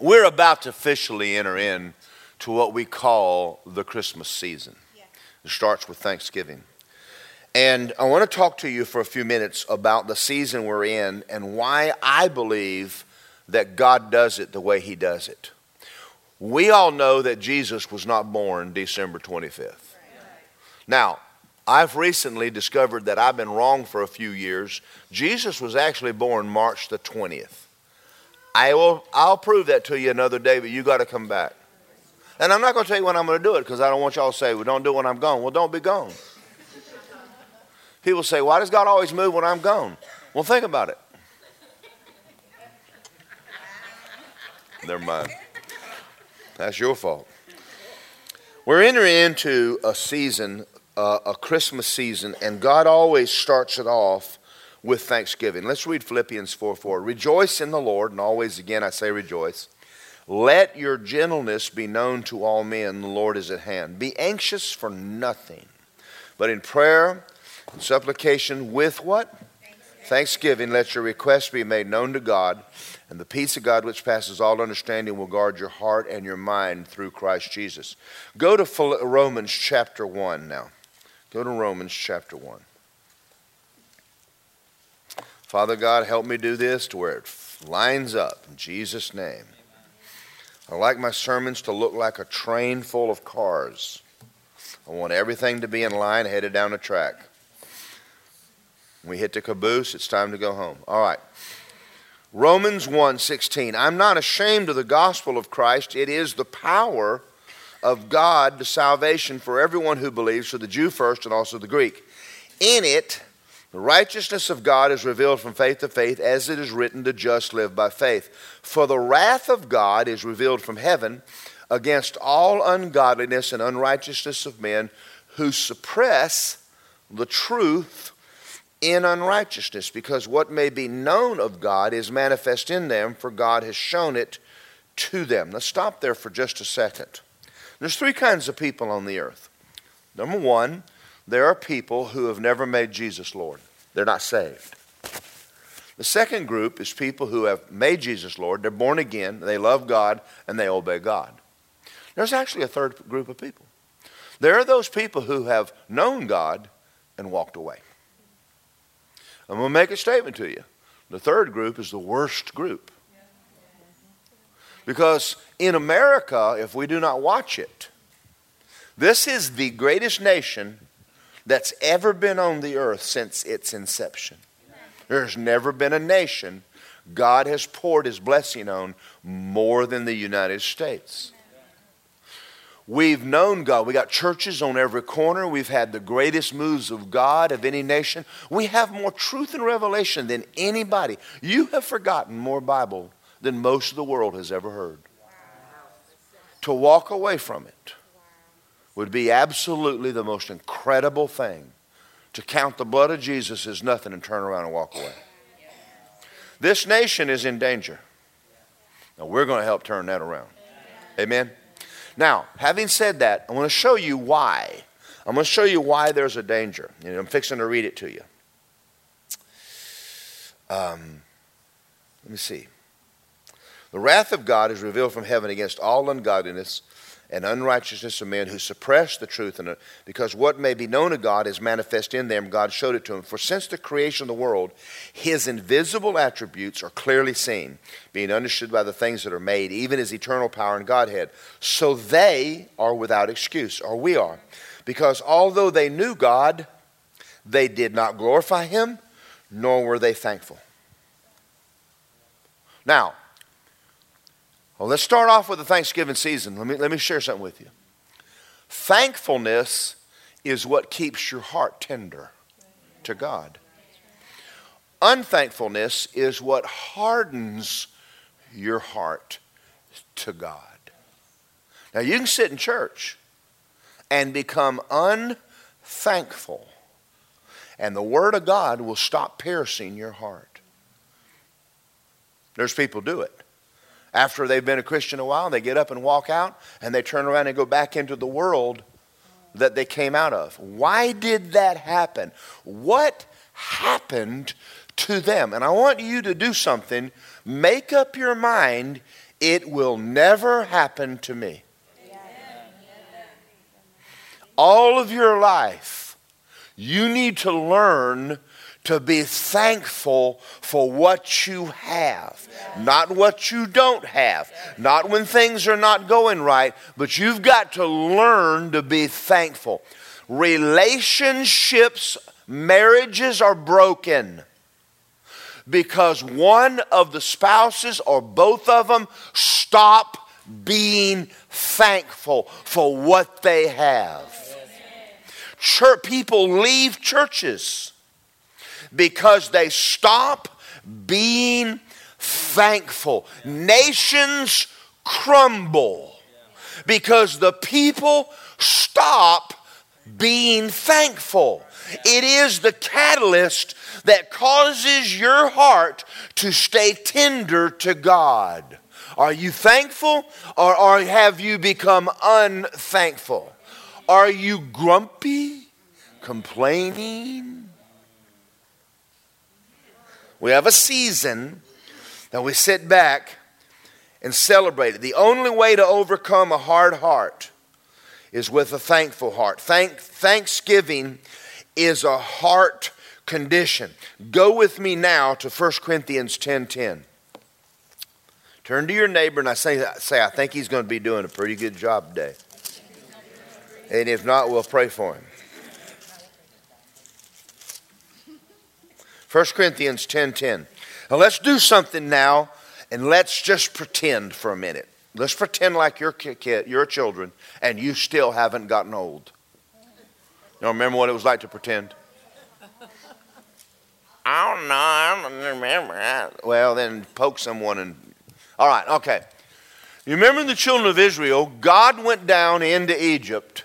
we're about to officially enter in to what we call the Christmas season. It starts with Thanksgiving. And I want to talk to you for a few minutes about the season we're in and why I believe that God does it the way He does it. We all know that Jesus was not born December 25th. Now, I've recently discovered that I've been wrong for a few years. Jesus was actually born March the 20th. I will, I'll prove that to you another day, but you got to come back. And I'm not going to tell you when I'm going to do it because I don't want y'all to say, well, don't do it when I'm gone. Well, don't be gone. People say, why does God always move when I'm gone? Well, think about it. Never mind. That's your fault. We're entering into a season, uh, a Christmas season, and God always starts it off with thanksgiving. Let's read Philippians 4 4. Rejoice in the Lord, and always again I say rejoice. Let your gentleness be known to all men, the Lord is at hand. Be anxious for nothing, but in prayer and supplication with what? Thanksgiving. Thanksgiving, let your requests be made known to God, and the peace of God, which passes all understanding, will guard your heart and your mind through Christ Jesus. Go to Romans chapter 1 now. Go to Romans chapter 1. Father God, help me do this to where it lines up in Jesus' name. I like my sermons to look like a train full of cars. I want everything to be in line headed down the track. We hit the caboose, it's time to go home. All right. Romans 1:16. I'm not ashamed of the gospel of Christ. It is the power of God to salvation for everyone who believes, for the Jew first and also the Greek. In it, the righteousness of God is revealed from faith to faith, as it is written, the just live by faith. For the wrath of God is revealed from heaven against all ungodliness and unrighteousness of men who suppress the truth in unrighteousness, because what may be known of God is manifest in them, for God has shown it to them. Let's stop there for just a second. There's three kinds of people on the earth. Number one, there are people who have never made Jesus Lord, they're not saved. The second group is people who have made Jesus Lord, they're born again, they love God, and they obey God. There's actually a third group of people. There are those people who have known God and walked away. I'm going to make a statement to you. The third group is the worst group. Because in America, if we do not watch it, this is the greatest nation that's ever been on the earth since its inception. There's never been a nation God has poured his blessing on more than the United States. We've known God. We got churches on every corner. We've had the greatest moves of God of any nation. We have more truth and revelation than anybody. You have forgotten more Bible than most of the world has ever heard. To walk away from it would be absolutely the most incredible thing to count the blood of Jesus as nothing and turn around and walk away. This nation is in danger. Now, we're going to help turn that around. Amen? Now, having said that, I want to show you why. I'm going to show you why there's a danger. And I'm fixing to read it to you. Um, let me see. The wrath of God is revealed from heaven against all ungodliness and unrighteousness of men who suppress the truth, in and uh, because what may be known of God is manifest in them, God showed it to them. For since the creation of the world, his invisible attributes are clearly seen, being understood by the things that are made, even his eternal power and Godhead. So they are without excuse, or we are. Because although they knew God, they did not glorify him, nor were they thankful. Now, well, let's start off with the Thanksgiving season. Let me, let me share something with you. Thankfulness is what keeps your heart tender to God. Unthankfulness is what hardens your heart to God. Now, you can sit in church and become unthankful, and the Word of God will stop piercing your heart. There's people do it after they've been a Christian a while, they get up and walk out and they turn around and go back into the world that they came out of. Why did that happen? What happened to them? And I want you to do something. Make up your mind it will never happen to me. All of your life, you need to learn to be thankful for what you have, not what you don't have, not when things are not going right, but you've got to learn to be thankful. Relationships, marriages are broken because one of the spouses or both of them stop being thankful for what they have. Church, people leave churches because they stop being thankful. Nations crumble because the people stop being thankful. It is the catalyst that causes your heart to stay tender to God. Are you thankful or, or have you become unthankful? Are you grumpy, complaining? We have a season that we sit back and celebrate it. The only way to overcome a hard heart is with a thankful heart. Thank, thanksgiving is a heart condition. Go with me now to 1 Corinthians 10:10. 10, 10. Turn to your neighbor and I say, say, I think he's going to be doing a pretty good job today. And if not, we'll pray for him. 1 Corinthians 10:10. 10. Now let's do something now and let's just pretend for a minute. Let's pretend like you're kid, your children and you still haven't gotten old. You remember what it was like to pretend? I don't know. I don't remember. Well, then poke someone and. All right, okay. You remember the children of Israel? God went down into Egypt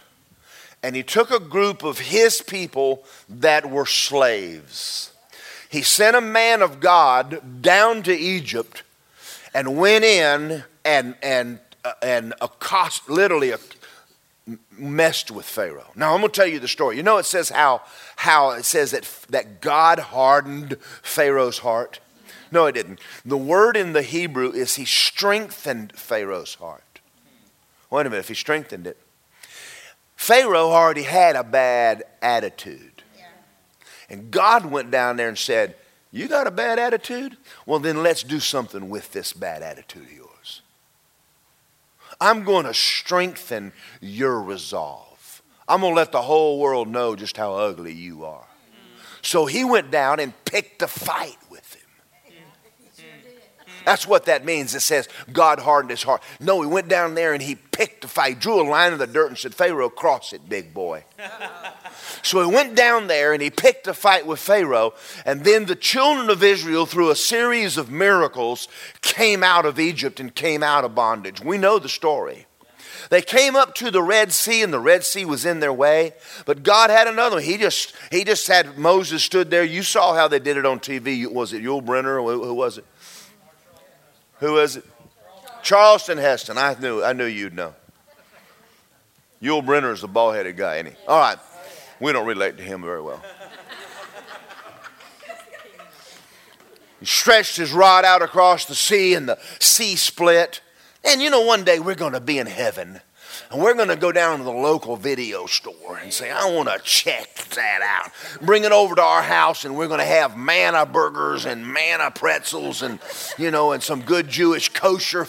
and he took a group of his people that were slaves. He sent a man of God down to Egypt and went in and, and, uh, and accost, literally messed with Pharaoh. Now I'm going to tell you the story. You know it says how how it says that that God hardened Pharaoh's heart. No, it didn't. The word in the Hebrew is he strengthened Pharaoh's heart. Wait a minute, if he strengthened it. Pharaoh already had a bad attitude. And God went down there and said, You got a bad attitude? Well, then let's do something with this bad attitude of yours. I'm going to strengthen your resolve. I'm going to let the whole world know just how ugly you are. So he went down and picked a fight. That's what that means. It says God hardened his heart. No, he went down there and he picked a fight, drew a line in the dirt and said, Pharaoh, cross it, big boy. So he went down there and he picked a fight with Pharaoh. And then the children of Israel, through a series of miracles, came out of Egypt and came out of bondage. We know the story. They came up to the Red Sea, and the Red Sea was in their way. But God had another one. He just, he just had Moses stood there. You saw how they did it on TV. Was it Yul Brynner? Who, who was it? Who was it? Charlton Heston. I knew, I knew you'd know. Yul Brynner is the bald headed guy, ain't he? All right. We don't relate to him very well. He stretched his rod out across the sea, and the sea split. And you know, one day we're going to be in heaven. And we're going to go down to the local video store and say, I want to check that out. Bring it over to our house, and we're going to have manna burgers and manna pretzels and, you know, and some good Jewish kosher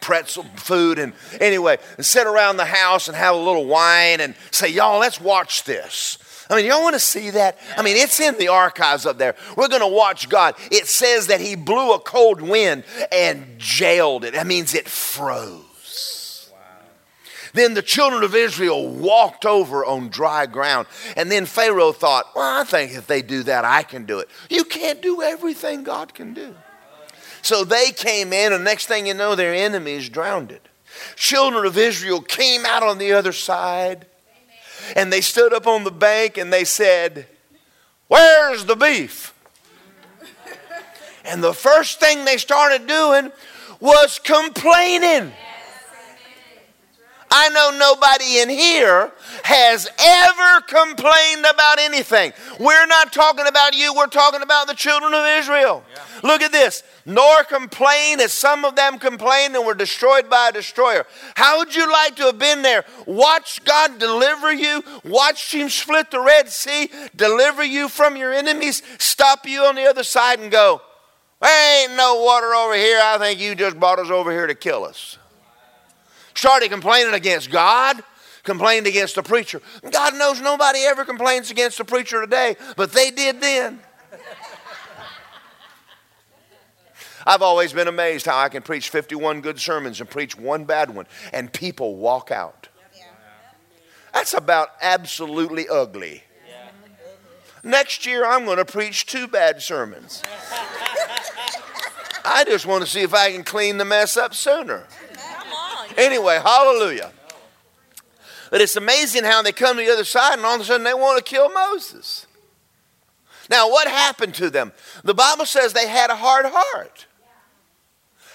pretzel food. And anyway, and sit around the house and have a little wine and say, Y'all, let's watch this. I mean, y'all want to see that? I mean, it's in the archives up there. We're going to watch God. It says that He blew a cold wind and jailed it. That means it froze. Then the children of Israel walked over on dry ground. And then Pharaoh thought, well, I think if they do that, I can do it. You can't do everything God can do. So they came in, and next thing you know, their enemies drowned it. Children of Israel came out on the other side, and they stood up on the bank and they said, Where's the beef? And the first thing they started doing was complaining. I know nobody in here has ever complained about anything. We're not talking about you, we're talking about the children of Israel. Yeah. Look at this. Nor complain as some of them complained and were destroyed by a destroyer. How would you like to have been there? Watch God deliver you, watch Him split the Red Sea, deliver you from your enemies, stop you on the other side, and go, There ain't no water over here. I think you just brought us over here to kill us. Started complaining against God complained against the preacher. God knows nobody ever complains against the preacher today, but they did then. I've always been amazed how I can preach 51 good sermons and preach one bad one, and people walk out. That's about absolutely ugly. Next year, I'm going to preach two bad sermons. I just want to see if I can clean the mess up sooner. Anyway, hallelujah. But it's amazing how they come to the other side and all of a sudden they want to kill Moses. Now, what happened to them? The Bible says they had a hard heart.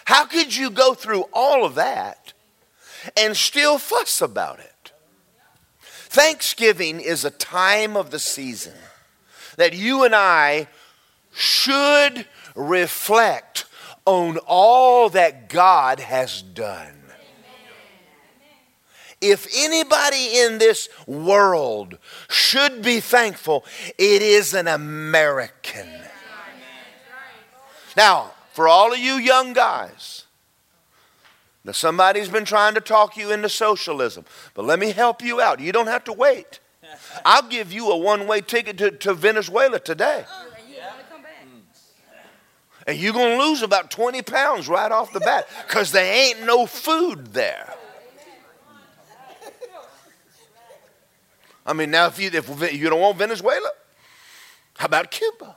How could you go through all of that and still fuss about it? Thanksgiving is a time of the season that you and I should reflect on all that God has done. If anybody in this world should be thankful, it is an American. Now, for all of you young guys, now somebody's been trying to talk you into socialism, but let me help you out. You don't have to wait. I'll give you a one way ticket to, to Venezuela today. Oh, and you're going to lose about 20 pounds right off the bat because there ain't no food there. I mean, now if you, if you don't want Venezuela, how about Cuba?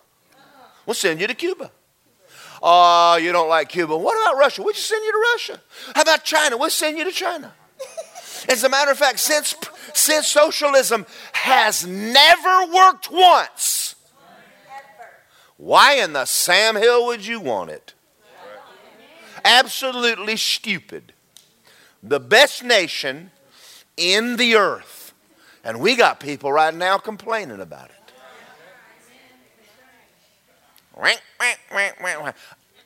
We'll send you to Cuba. Oh, you don't like Cuba. What about Russia? We'll just send you to Russia. How about China? We'll send you to China. As a matter of fact, since, since socialism has never worked once, why in the Sam Hill would you want it? Absolutely stupid. The best nation in the earth and we got people right now complaining about it.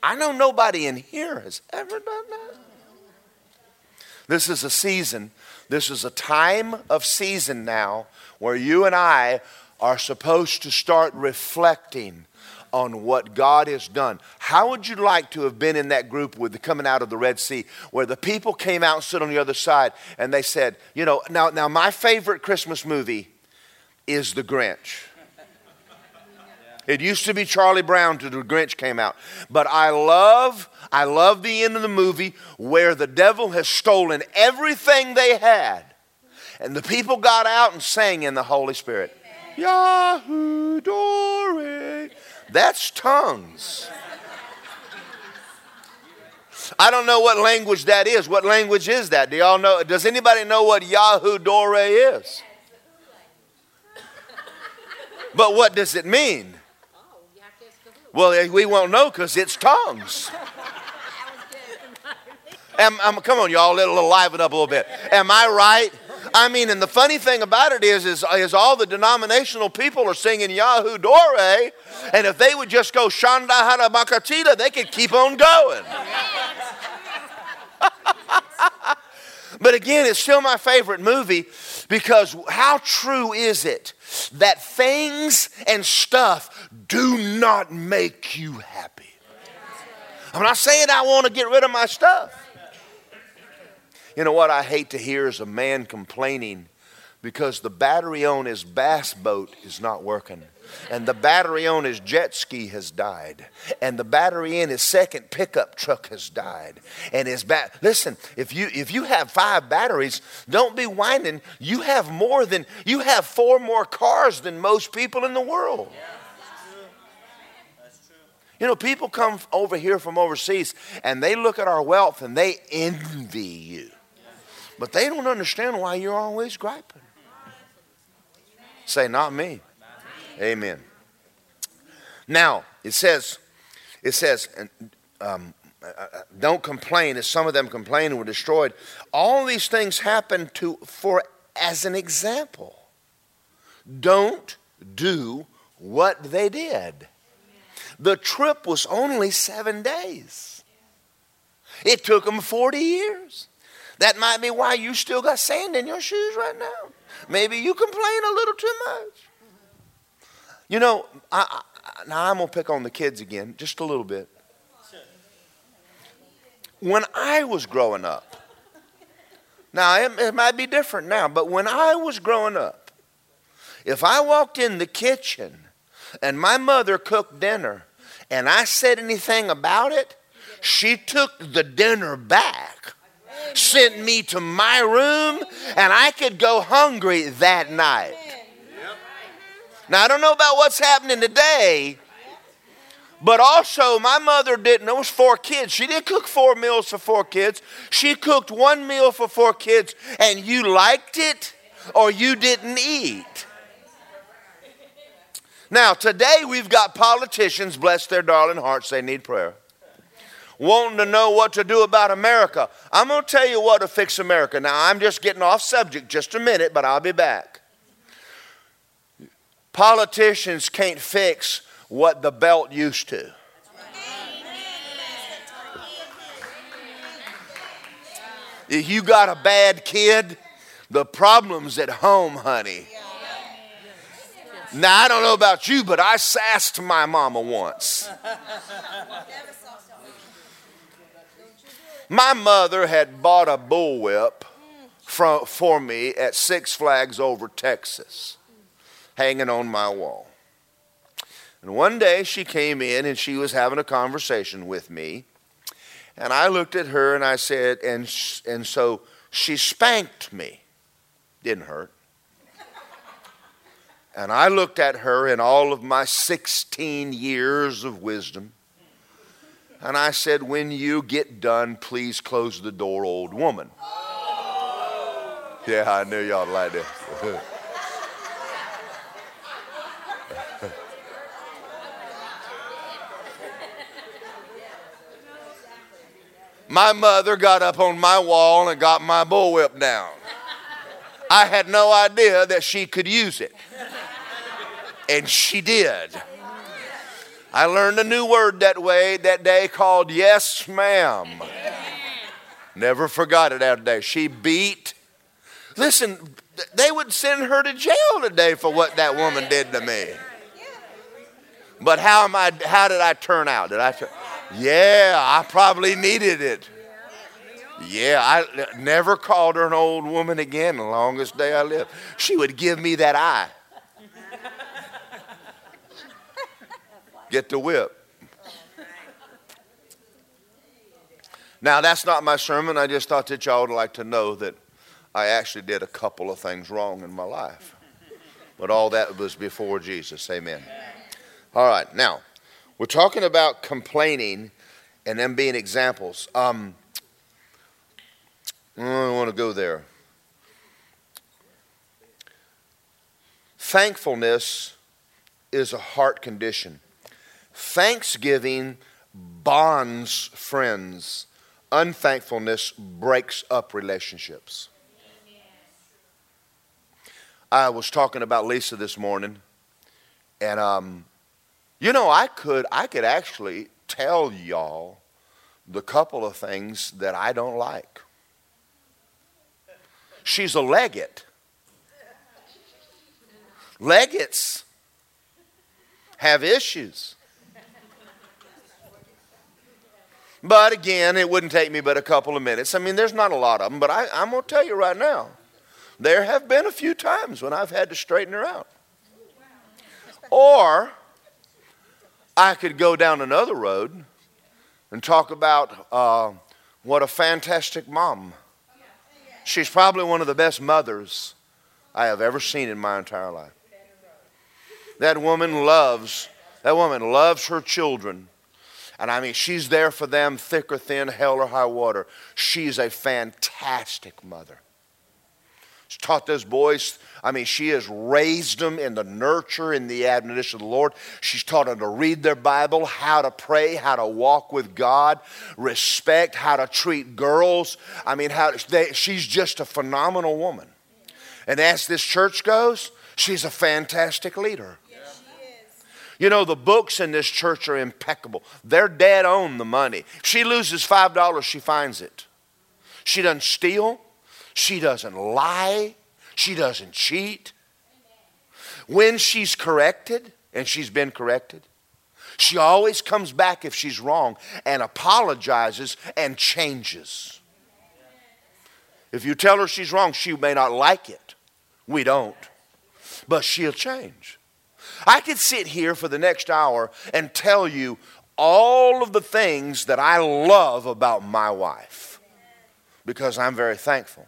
I know nobody in here has ever done that. This is a season, this is a time of season now where you and I are supposed to start reflecting on what God has done. How would you like to have been in that group with the coming out of the Red Sea where the people came out and stood on the other side and they said, you know, now, now my favorite Christmas movie is The Grinch. It used to be Charlie Brown till the Grinch came out. But I love, I love the end of the movie where the devil has stolen everything they had. And the people got out and sang in the Holy Spirit. Yahoo Dore. That's tongues. I don't know what language that is. What language is that? Do y'all know? Does anybody know what Yahoo Dore is? But what does it mean? Well, eh, we won't know because it's tongues. Am, am, come on, y'all, let it liven up a little bit. Am I right? I mean, and the funny thing about it is, is, is all the denominational people are singing Yahoo Dore, and if they would just go Shanda Hara they could keep on going. but again, it's still my favorite movie because how true is it that things and stuff do not make you happy? I'm not saying I want to get rid of my stuff. You know what I hate to hear is a man complaining because the battery on his bass boat is not working. And the battery on his jet ski has died. And the battery in his second pickup truck has died. And his bat listen, if you if you have five batteries, don't be whining. You have more than you have four more cars than most people in the world. You know, people come over here from overseas and they look at our wealth and they envy you. But they don't understand why you're always griping. Say, not me. Amen. Now, it says, it says, um, uh, uh, don't complain, as some of them complained and were destroyed. All these things happen to for as an example. Don't do what they did. The trip was only seven days. It took them 40 years. That might be why you still got sand in your shoes right now. Maybe you complain a little too much. You know, I, I, now I'm going to pick on the kids again, just a little bit. When I was growing up, now it, it might be different now, but when I was growing up, if I walked in the kitchen and my mother cooked dinner and I said anything about it, she took the dinner back sent me to my room, and I could go hungry that night. Now, I don't know about what's happening today, but also my mother didn't, there was four kids. She didn't cook four meals for four kids. She cooked one meal for four kids, and you liked it or you didn't eat. Now, today we've got politicians, bless their darling hearts, they need prayer wanting to know what to do about America. I'm going to tell you what to fix America. Now, I'm just getting off subject just a minute, but I'll be back. Politicians can't fix what the belt used to. If you got a bad kid, the problem's at home, honey. Now, I don't know about you, but I sassed my mama once. My mother had bought a bullwhip from, for me at Six Flags over Texas, hanging on my wall. And one day she came in and she was having a conversation with me. And I looked at her and I said, and, and so she spanked me. Didn't hurt. And I looked at her in all of my 16 years of wisdom. And I said, When you get done, please close the door, old woman. Yeah, I knew y'all like that. my mother got up on my wall and got my bullwhip down. I had no idea that she could use it. And she did. I learned a new word that way that day called yes, ma'am. Never forgot it that day. She beat. Listen, they would send her to jail today for what that woman did to me. But how am I? How did I turn out? Did I? Turn, yeah, I probably needed it. Yeah, I never called her an old woman again the longest day I lived. She would give me that eye. Get the whip. Now, that's not my sermon. I just thought that y'all would like to know that I actually did a couple of things wrong in my life. But all that was before Jesus. Amen. All right, now, we're talking about complaining and them being examples. Um, I don't want to go there. Thankfulness is a heart condition. Thanksgiving bonds friends, unthankfulness breaks up relationships. I was talking about Lisa this morning, and um, you know, I could I could actually tell y'all the couple of things that I don't like. She's a Leggett. Leggets have issues. But again, it wouldn't take me but a couple of minutes. I mean, there's not a lot of them, but I, I'm going to tell you right now there have been a few times when I've had to straighten her out. Or I could go down another road and talk about uh, what a fantastic mom. She's probably one of the best mothers I have ever seen in my entire life. That woman loves, that woman loves her children and I mean, she's there for them, thick or thin, hell or high water. She's a fantastic mother. She's taught those boys, I mean, she has raised them in the nurture and the admonition of the Lord. She's taught them to read their Bible, how to pray, how to walk with God, respect, how to treat girls. I mean, how they, she's just a phenomenal woman. And as this church goes, she's a fantastic leader. You know, the books in this church are impeccable. They're dead on the money. She loses $5, she finds it. She doesn't steal. She doesn't lie. She doesn't cheat. When she's corrected, and she's been corrected, she always comes back if she's wrong and apologizes and changes. If you tell her she's wrong, she may not like it. We don't. But she'll change. I could sit here for the next hour and tell you all of the things that I love about my wife because I'm very thankful.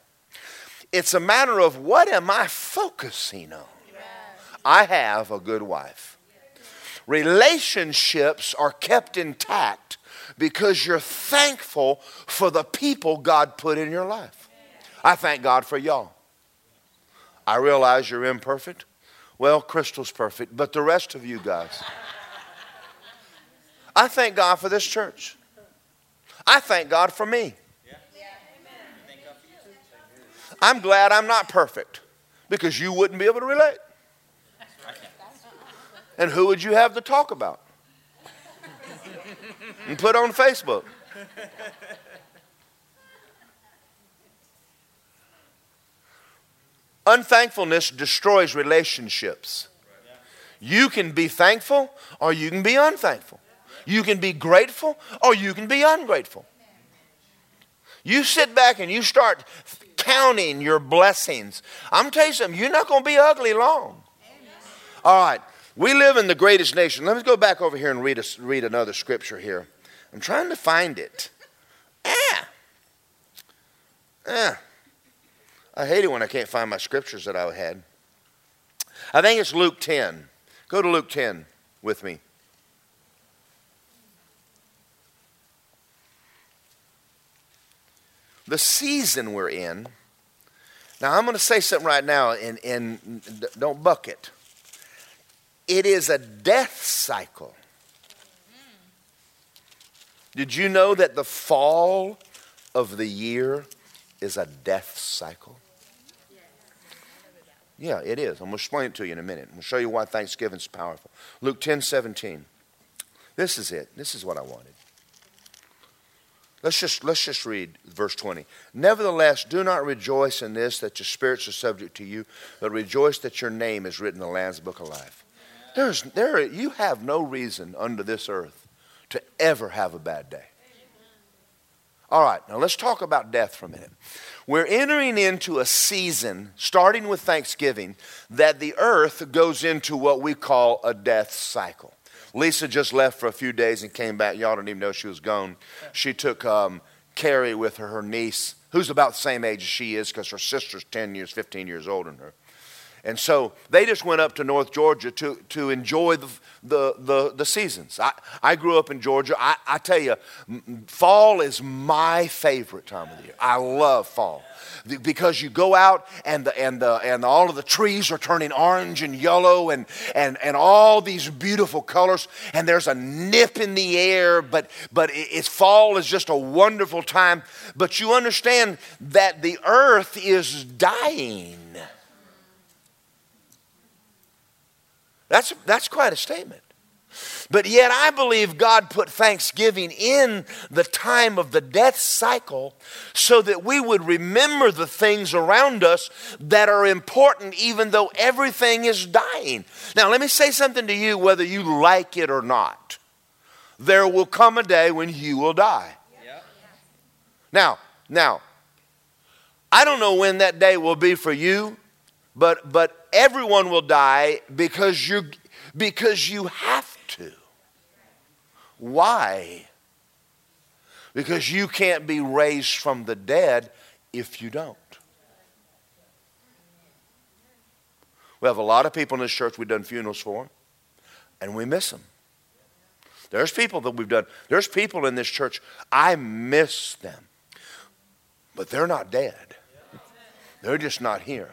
It's a matter of what am I focusing on? I have a good wife. Relationships are kept intact because you're thankful for the people God put in your life. I thank God for y'all. I realize you're imperfect. Well, Crystal's perfect, but the rest of you guys. I thank God for this church. I thank God for me. I'm glad I'm not perfect because you wouldn't be able to relate. And who would you have to talk about? And put on Facebook. Unthankfulness destroys relationships. You can be thankful or you can be unthankful. You can be grateful or you can be ungrateful. You sit back and you start counting your blessings. I'm telling you something, you're not going to be ugly long. All right, we live in the greatest nation. Let me go back over here and read, a, read another scripture here. I'm trying to find it. Ah. Ah. I hate it when I can't find my scriptures that I had. I think it's Luke 10. Go to Luke 10 with me. The season we're in. Now, I'm going to say something right now, and, and don't buck it. It is a death cycle. Did you know that the fall of the year is a death cycle? Yeah, it is. I'm going to explain it to you in a minute. I'm going to show you why Thanksgiving is powerful. Luke 10 17. This is it. This is what I wanted. Let's just, let's just read verse 20. Nevertheless, do not rejoice in this that your spirits are subject to you, but rejoice that your name is written in the Lamb's book of life. There's, there, you have no reason under this earth to ever have a bad day. All right, now let's talk about death for a minute. We're entering into a season, starting with Thanksgiving, that the earth goes into what we call a death cycle. Lisa just left for a few days and came back. Y'all don't even know she was gone. She took um, Carrie with her, her niece, who's about the same age as she is because her sister's 10 years, 15 years older than her. And so they just went up to North Georgia to, to enjoy the, the, the, the seasons. I, I grew up in Georgia. I, I tell you, fall is my favorite time of the year. I love fall because you go out and the, and the, and all of the trees are turning orange and yellow and, and, and all these beautiful colors and there's a nip in the air but but it's fall is just a wonderful time but you understand that the earth is dying That's, that's quite a statement. But yet, I believe God put Thanksgiving in the time of the death cycle so that we would remember the things around us that are important, even though everything is dying. Now, let me say something to you, whether you like it or not. There will come a day when you will die. Now, now, I don't know when that day will be for you, but, but everyone will die because you, because you have to. Why? Because you can't be raised from the dead if you don't. We have a lot of people in this church we've done funerals for, and we miss them. There's people that we've done, there's people in this church, I miss them, but they're not dead. They're just not here.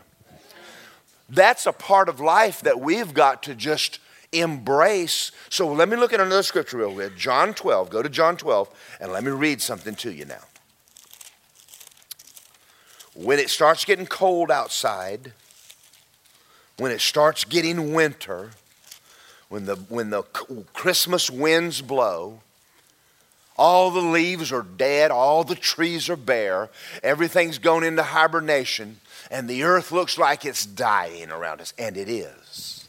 That's a part of life that we've got to just embrace. So let me look at another scripture real quick. John 12. Go to John 12 and let me read something to you now. When it starts getting cold outside, when it starts getting winter, when the, when the Christmas winds blow, all the leaves are dead, all the trees are bare, everything's gone into hibernation, and the earth looks like it's dying around us, and it is.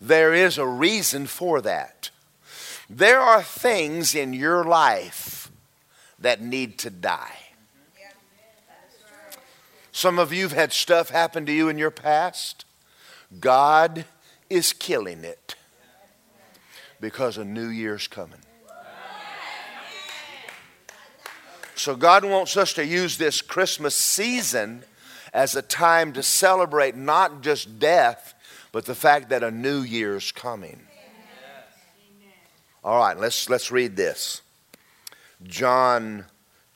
There is a reason for that. There are things in your life that need to die. Some of you have had stuff happen to you in your past. God is killing it because a new year's coming. So, God wants us to use this Christmas season as a time to celebrate not just death, but the fact that a new year's coming. All right, let's, let's read this. John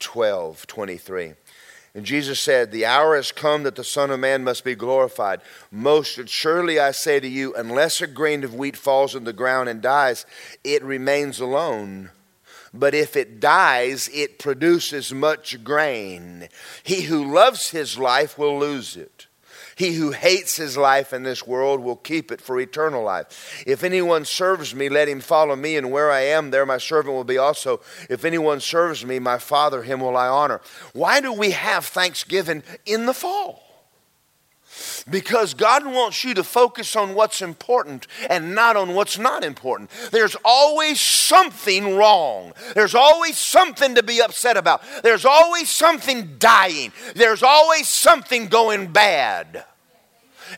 12, 23. And Jesus said, The hour has come that the Son of Man must be glorified. Most surely I say to you, unless a grain of wheat falls in the ground and dies, it remains alone. But if it dies, it produces much grain. He who loves his life will lose it. He who hates his life in this world will keep it for eternal life. If anyone serves me, let him follow me, and where I am, there my servant will be also. If anyone serves me, my Father, him will I honor. Why do we have Thanksgiving in the fall? Because God wants you to focus on what's important and not on what's not important. There's always something wrong. There's always something to be upset about. There's always something dying. There's always something going bad.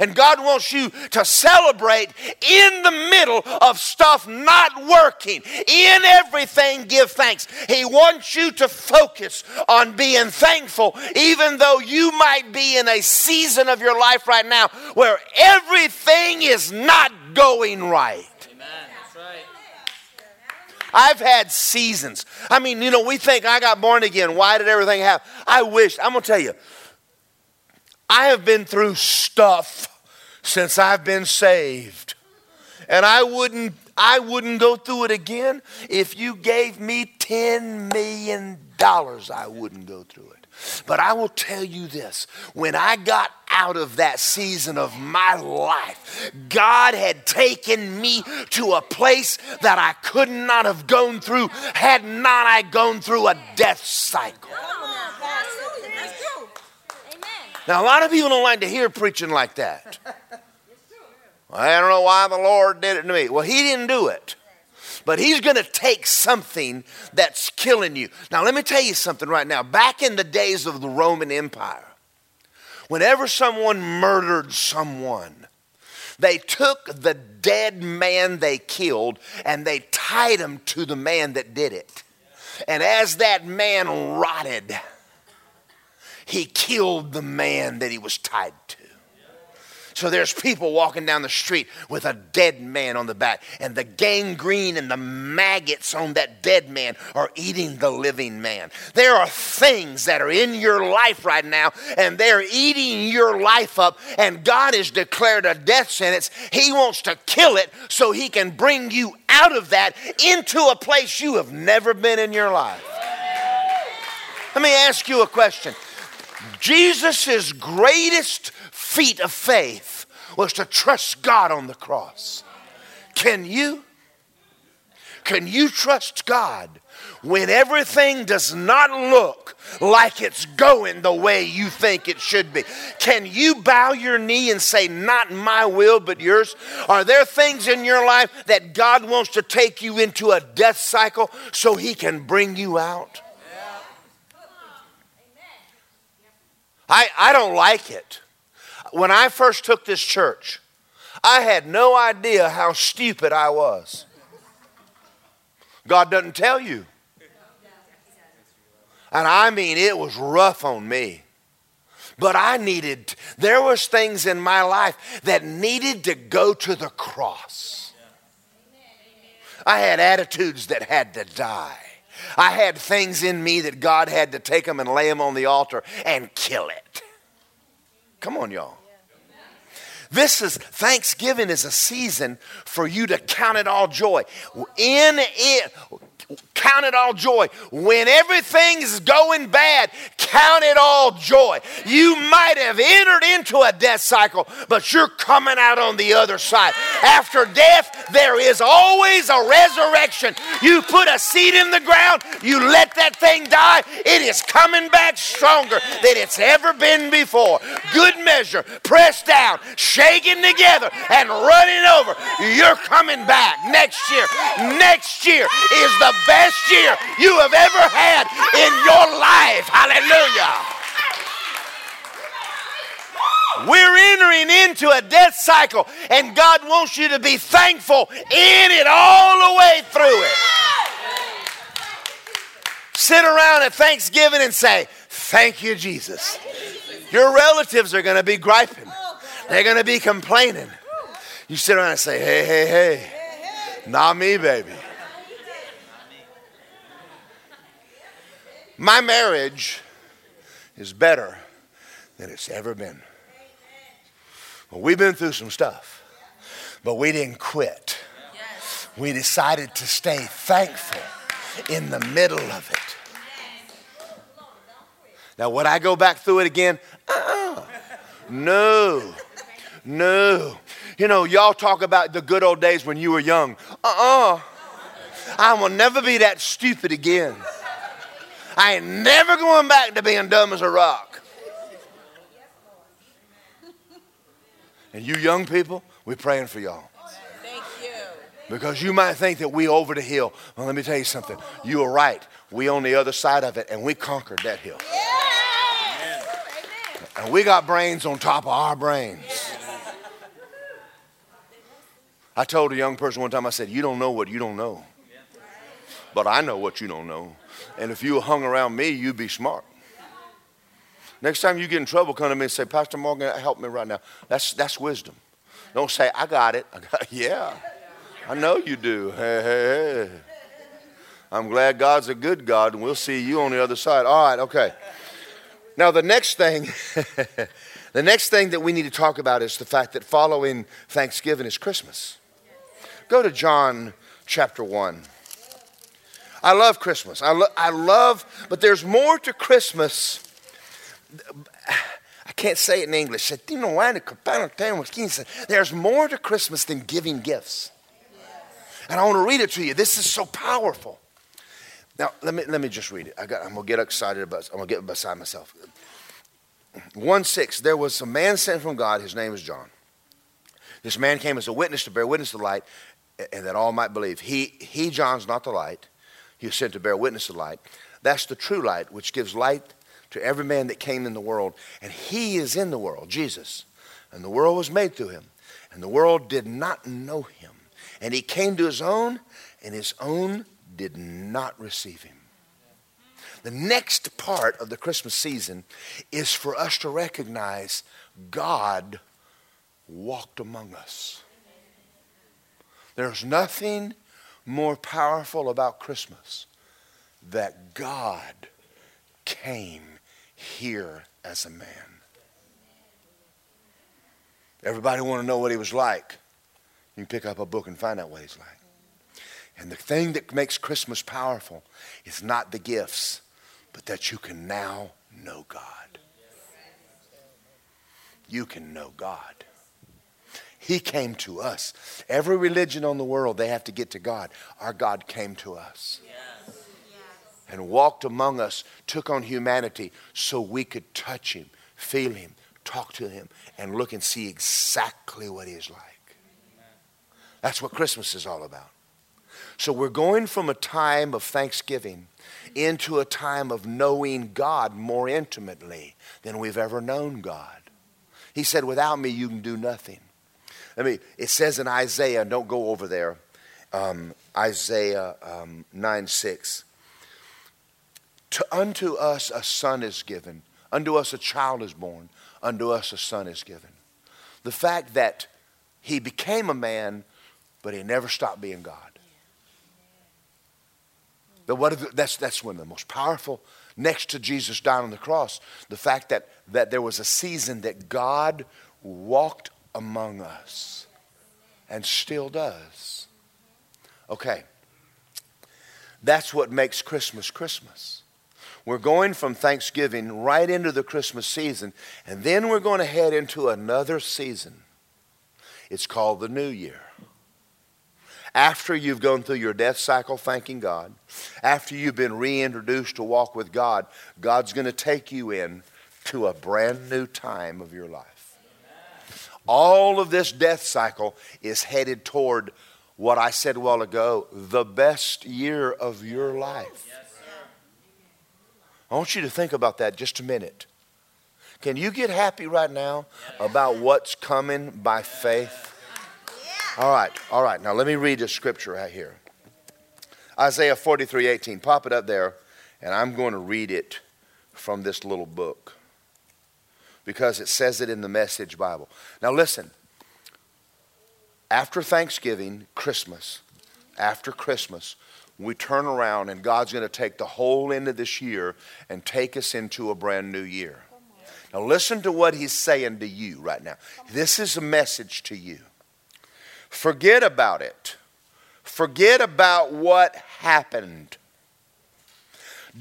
And God wants you to celebrate in the middle of stuff not working. In everything, give thanks. He wants you to focus on being thankful, even though you might be in a season of your life right now where everything is not going right. I've had seasons. I mean, you know, we think I got born again. Why did everything happen? I wish, I'm going to tell you, I have been through stuff since I've been saved. And I wouldn't I wouldn't go through it again. If you gave me 10 million dollars, I wouldn't go through it. But I will tell you this when I got out of that season of my life, God had taken me to a place that I could not have gone through had not I gone through a death cycle. Now, a lot of people don't like to hear preaching like that. I don't know why the Lord did it to me. Well, He didn't do it. But He's going to take something that's killing you. Now, let me tell you something right now. Back in the days of the Roman Empire, whenever someone murdered someone, they took the dead man they killed and they tied him to the man that did it. And as that man rotted, he killed the man that he was tied to. So there's people walking down the street with a dead man on the back, and the gangrene and the maggots on that dead man are eating the living man. There are things that are in your life right now, and they're eating your life up, and God has declared a death sentence. He wants to kill it so He can bring you out of that into a place you have never been in your life. Let me ask you a question. Jesus' greatest feat of faith was to trust God on the cross. Can you? Can you trust God when everything does not look like it's going the way you think it should be? Can you bow your knee and say, Not my will, but yours? Are there things in your life that God wants to take you into a death cycle so He can bring you out? I, I don't like it. When I first took this church, I had no idea how stupid I was. God doesn't tell you. And I mean, it was rough on me. But I needed, there was things in my life that needed to go to the cross. I had attitudes that had to die. I had things in me that God had to take them and lay them on the altar and kill it. Come on, y'all. This is Thanksgiving is a season for you to count it all joy. In it, count it all joy. When everything's going bad, count it all joy. You might have entered into a death cycle, but you're coming out on the other side. After death, there is always a resurrection. You put a seed in the ground, you let that thing die, it is coming back stronger than it's ever been before. Good measure, pressed down, shaken together, and running over. You're coming back next year. Next year is the best year you have ever had in your life. Hallelujah. We're entering into a death cycle, and God wants you to be thankful in it all the way through it. Sit around at Thanksgiving and say, Thank you, Jesus. Your relatives are going to be griping, they're going to be complaining. You sit around and say, Hey, hey, hey, not me, baby. My marriage is better than it's ever been. Well, we've been through some stuff, but we didn't quit. We decided to stay thankful in the middle of it. Now, would I go back through it again? Uh-uh. No, no. You know, y'all talk about the good old days when you were young. Uh uh I will never be that stupid again. I ain't never going back to being dumb as a rock. And you young people, we're praying for y'all. Thank you. Because you might think that we over the hill. Well, let me tell you something. You are right. We on the other side of it, and we conquered that hill. Yeah. And we got brains on top of our brains. I told a young person one time, I said, You don't know what you don't know. But I know what you don't know. And if you hung around me, you'd be smart. Next time you get in trouble, come to me and say, Pastor Morgan, help me right now. That's, that's wisdom. Don't say, I got it. I got, yeah, I know you do. Hey, hey, hey. I'm glad God's a good God, and we'll see you on the other side. All right, okay. Now, the next thing, the next thing that we need to talk about is the fact that following Thanksgiving is Christmas. Go to John chapter 1. I love Christmas. I, lo- I love, but there's more to Christmas. I can't say it in English. There's more to Christmas than giving gifts. And I want to read it to you. This is so powerful. Now, let me, let me just read it. I got, I'm going to get excited about I'm going to get beside myself. 1 6, there was a man sent from God. His name is John. This man came as a witness to bear witness to the light and that all might believe. He, he John's not the light. He was sent to bear witness to light. That's the true light, which gives light to every man that came in the world. And he is in the world, Jesus. And the world was made through him. And the world did not know him. And he came to his own, and his own did not receive him. The next part of the Christmas season is for us to recognize God walked among us. There's nothing more powerful about Christmas that God came here as a man. Everybody want to know what he was like. You can pick up a book and find out what he's like. And the thing that makes Christmas powerful is not the gifts, but that you can now know God. You can know God. He came to us. Every religion on the world, they have to get to God. Our God came to us yes. and walked among us, took on humanity so we could touch Him, feel Him, talk to Him, and look and see exactly what He is like. That's what Christmas is all about. So we're going from a time of thanksgiving into a time of knowing God more intimately than we've ever known God. He said, Without me, you can do nothing. Let mean, it says in Isaiah, don't go over there, um, Isaiah um, 9 6. To, unto us a son is given, unto us a child is born, unto us a son is given. The fact that he became a man, but he never stopped being God. But what that's, that's one of the most powerful, next to Jesus dying on the cross, the fact that, that there was a season that God walked among us and still does. Okay. That's what makes Christmas Christmas. We're going from Thanksgiving right into the Christmas season, and then we're going to head into another season. It's called the New Year. After you've gone through your death cycle thanking God, after you've been reintroduced to walk with God, God's going to take you in to a brand new time of your life. All of this death cycle is headed toward what I said a while ago the best year of your life. I want you to think about that just a minute. Can you get happy right now about what's coming by faith? All right, all right. Now let me read the scripture right here. Isaiah 43 18. Pop it up there, and I'm going to read it from this little book because it says it in the Message Bible. Now listen, after Thanksgiving, Christmas, after Christmas, we turn around and God's going to take the whole end of this year and take us into a brand new year. Now, listen to what He's saying to you right now. This is a message to you. Forget about it, forget about what happened.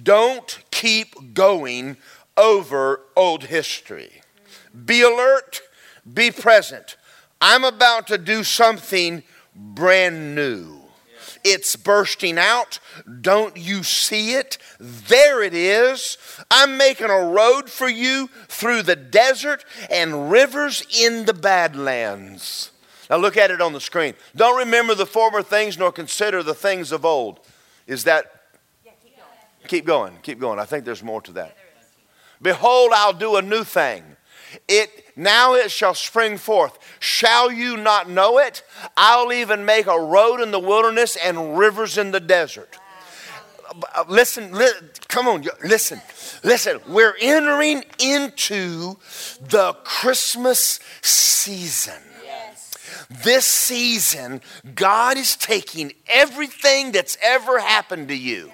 Don't keep going over old history. Be alert, be present. I'm about to do something brand new. It's bursting out. Don't you see it? There it is. I'm making a road for you through the desert and rivers in the badlands. Now look at it on the screen. Don't remember the former things nor consider the things of old. Is that? Yeah, keep, going. keep going. Keep going. I think there's more to that. Behold, I'll do a new thing. It now it shall spring forth. Shall you not know it? I'll even make a road in the wilderness and rivers in the desert. Uh, listen, li- come on, listen, listen. We're entering into the Christmas season. This season, God is taking everything that's ever happened to you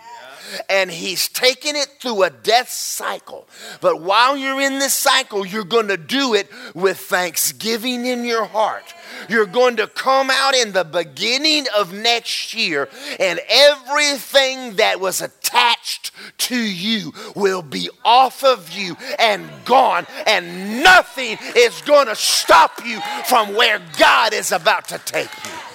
and he's taking it through a death cycle. But while you're in this cycle, you're going to do it with thanksgiving in your heart. You're going to come out in the beginning of next year, and everything that was attached to you will be off of you and gone, and nothing is going to stop you from where God is about to take you.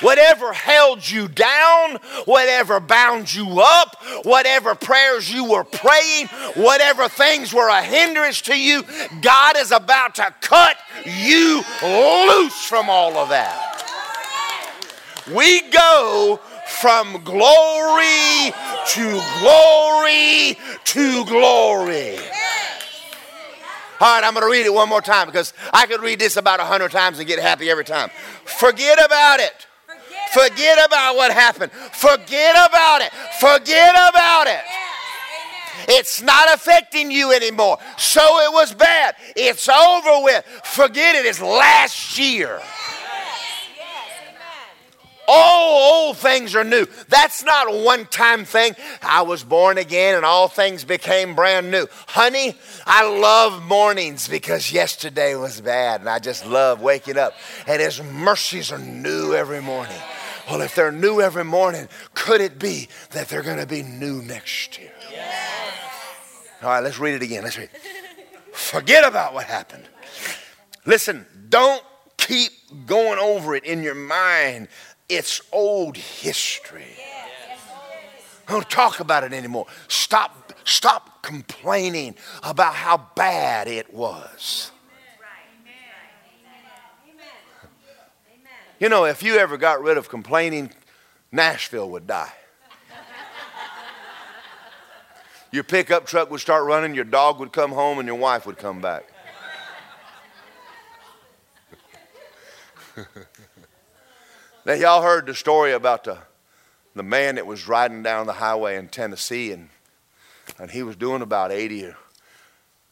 Whatever held you down, whatever bound you up, whatever prayers you were praying, whatever things were a hindrance to you, God is about to cut you loose from all of that. We go from glory to glory to glory. All right, I'm going to read it one more time because I could read this about a hundred times and get happy every time. Forget about it. Forget about what happened. Forget about it. Forget about it. It's not affecting you anymore. So it was bad. It's over with. Forget it. It's last year. All old things are new. That's not a one time thing. I was born again and all things became brand new. Honey, I love mornings because yesterday was bad and I just love waking up. And His mercies are new every morning. Well, if they're new every morning, could it be that they're going to be new next year? Yes. All right, let's read it again. Let's read. Forget about what happened. Listen, don't keep going over it in your mind. It's old history. Don't talk about it anymore. Stop, stop complaining about how bad it was. You know, if you ever got rid of complaining, Nashville would die. Your pickup truck would start running, your dog would come home, and your wife would come back. now, y'all heard the story about the, the man that was riding down the highway in Tennessee, and, and he was doing about 80 or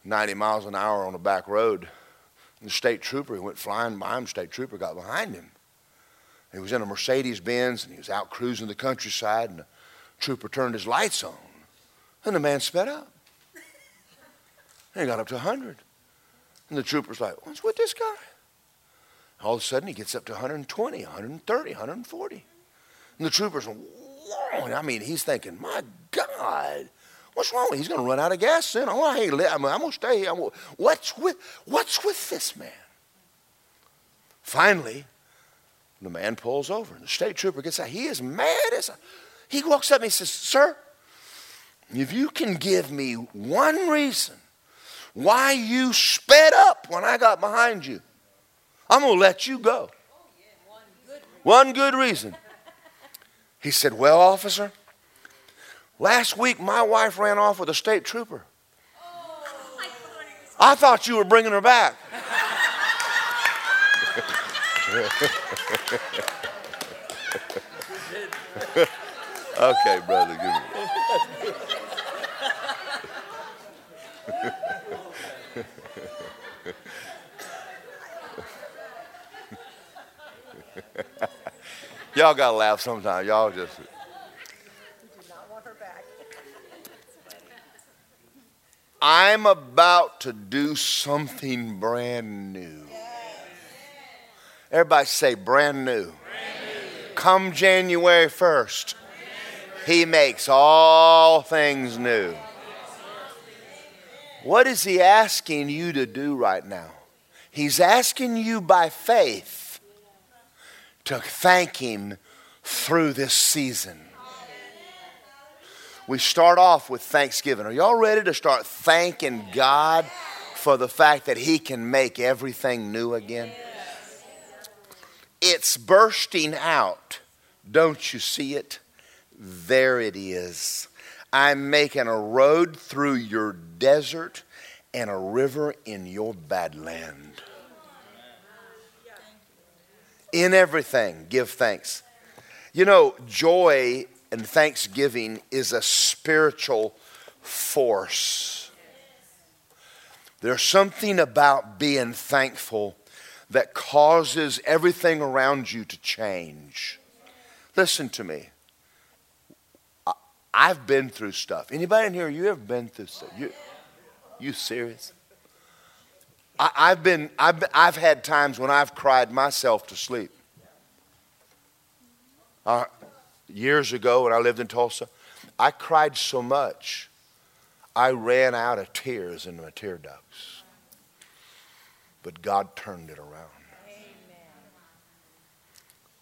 90 miles an hour on a back road. And the state trooper went flying by him, state trooper got behind him. He was in a Mercedes Benz and he was out cruising the countryside, and a trooper turned his lights on. And the man sped up. And he got up to 100. And the trooper's like, What's with this guy? All of a sudden, he gets up to 120, 130, 140. And the trooper's, on. I mean, he's thinking, my God, what's wrong? He's going to run out of gas soon. I'm, I'm going to stay here. What's, with, what's with this man? Finally, the man pulls over, and the state trooper gets out. He is mad as a. He walks up and he says, Sir, if you can give me one reason why you sped up when I got behind you, I'm going to let you go. One good reason. He said, Well, officer, last week my wife ran off with a state trooper. Oh. I thought you were bringing her back. Okay, brother. Good. Y'all gotta laugh sometimes. Y'all just. I'm about to do something brand new. Everybody say brand new. Brand new. Come January 1st, He makes all things new. What is He asking you to do right now? He's asking you by faith to thank Him through this season. We start off with thanksgiving. Are y'all ready to start thanking God for the fact that He can make everything new again? It's bursting out. Don't you see it? There it is. I'm making a road through your desert and a river in your badland. In everything, give thanks. You know, joy and thanksgiving is a spiritual force. There's something about being thankful that causes everything around you to change. Listen to me. I've been through stuff. Anybody in here, you ever been through stuff? You, you serious? I, have been, I've, I've had times when I've cried myself to sleep. Uh, years ago when I lived in Tulsa, I cried so much, I ran out of tears in my tear ducts. But God turned it around.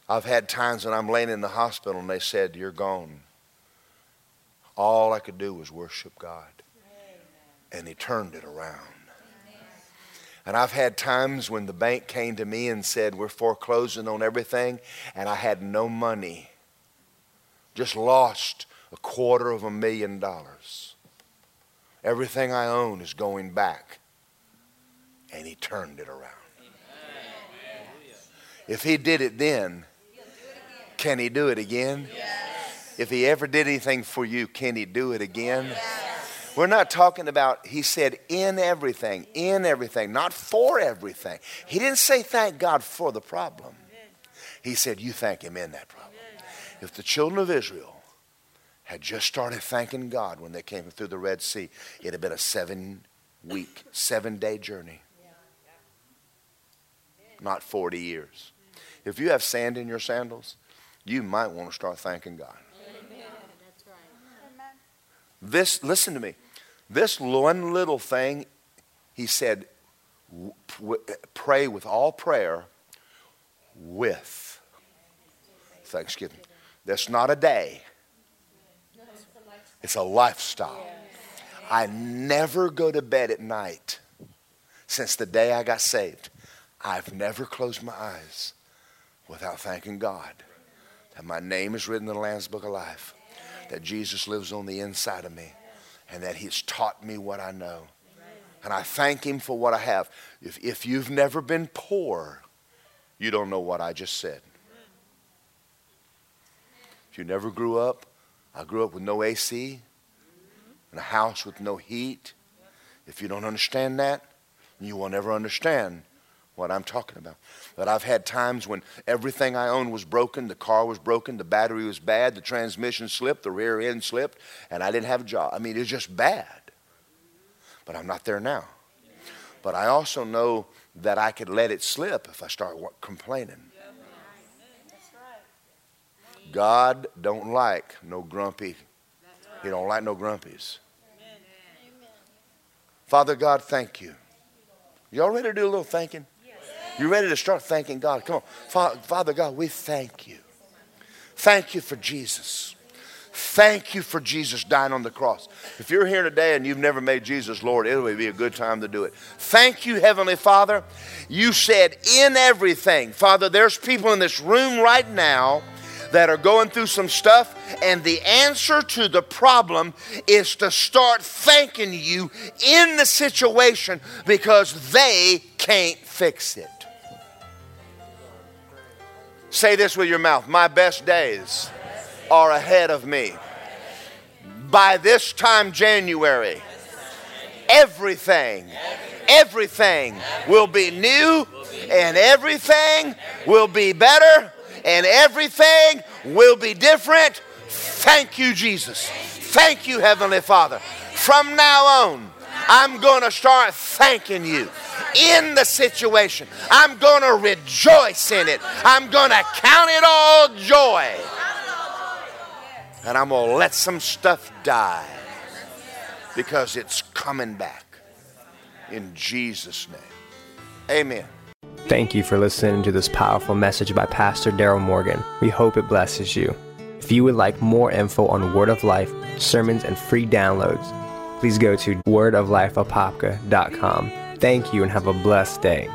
I've had times when I'm laying in the hospital and they said, You're gone. All I could do was worship God. And He turned it around. And I've had times when the bank came to me and said, We're foreclosing on everything, and I had no money. Just lost a quarter of a million dollars. Everything I own is going back. And He turned it around. If He did it then, can He do it again? Yes. If He ever did anything for you, can He do it again? Yes. We're not talking about, He said, in everything, in everything, not for everything. He didn't say thank God for the problem. He said, you thank Him in that problem. If the children of Israel had just started thanking God when they came through the Red Sea, it'd have been a seven week, seven day journey. Not 40 years. If you have sand in your sandals, you might want to start thanking God. This, listen to me. This one little thing, he said, pray with all prayer with thanksgiving. That's not a day, it's a lifestyle. I never go to bed at night since the day I got saved. I've never closed my eyes without thanking God that my name is written in the Lamb's Book of Life, that Jesus lives on the inside of me, and that He's taught me what I know. And I thank Him for what I have. If, if you've never been poor, you don't know what I just said. If you never grew up, I grew up with no AC, in a house with no heat. If you don't understand that, you will never understand what I'm talking about. But I've had times when everything I owned was broken, the car was broken, the battery was bad, the transmission slipped, the rear end slipped, and I didn't have a job. I mean, it was just bad. But I'm not there now. But I also know that I could let it slip if I start complaining. God don't like no grumpy. He don't like no grumpies. Father God, thank you. Y'all ready to do a little thanking? You ready to start thanking God? Come on. Father God, we thank you. Thank you for Jesus. Thank you for Jesus dying on the cross. If you're here today and you've never made Jesus Lord, it would be a good time to do it. Thank you, Heavenly Father. You said in everything. Father, there's people in this room right now that are going through some stuff, and the answer to the problem is to start thanking you in the situation because they can't fix it. Say this with your mouth My best days are ahead of me. By this time, January, everything, everything will be new and everything will be better and everything will be different. Thank you, Jesus. Thank you, Heavenly Father. From now on, I'm going to start thanking you in the situation. I'm going to rejoice in it. I'm going to count it all joy. And I'm going to let some stuff die because it's coming back. In Jesus' name. Amen. Thank you for listening to this powerful message by Pastor Daryl Morgan. We hope it blesses you. If you would like more info on Word of Life, sermons, and free downloads, please go to wordoflifeapopka.com. Thank you and have a blessed day.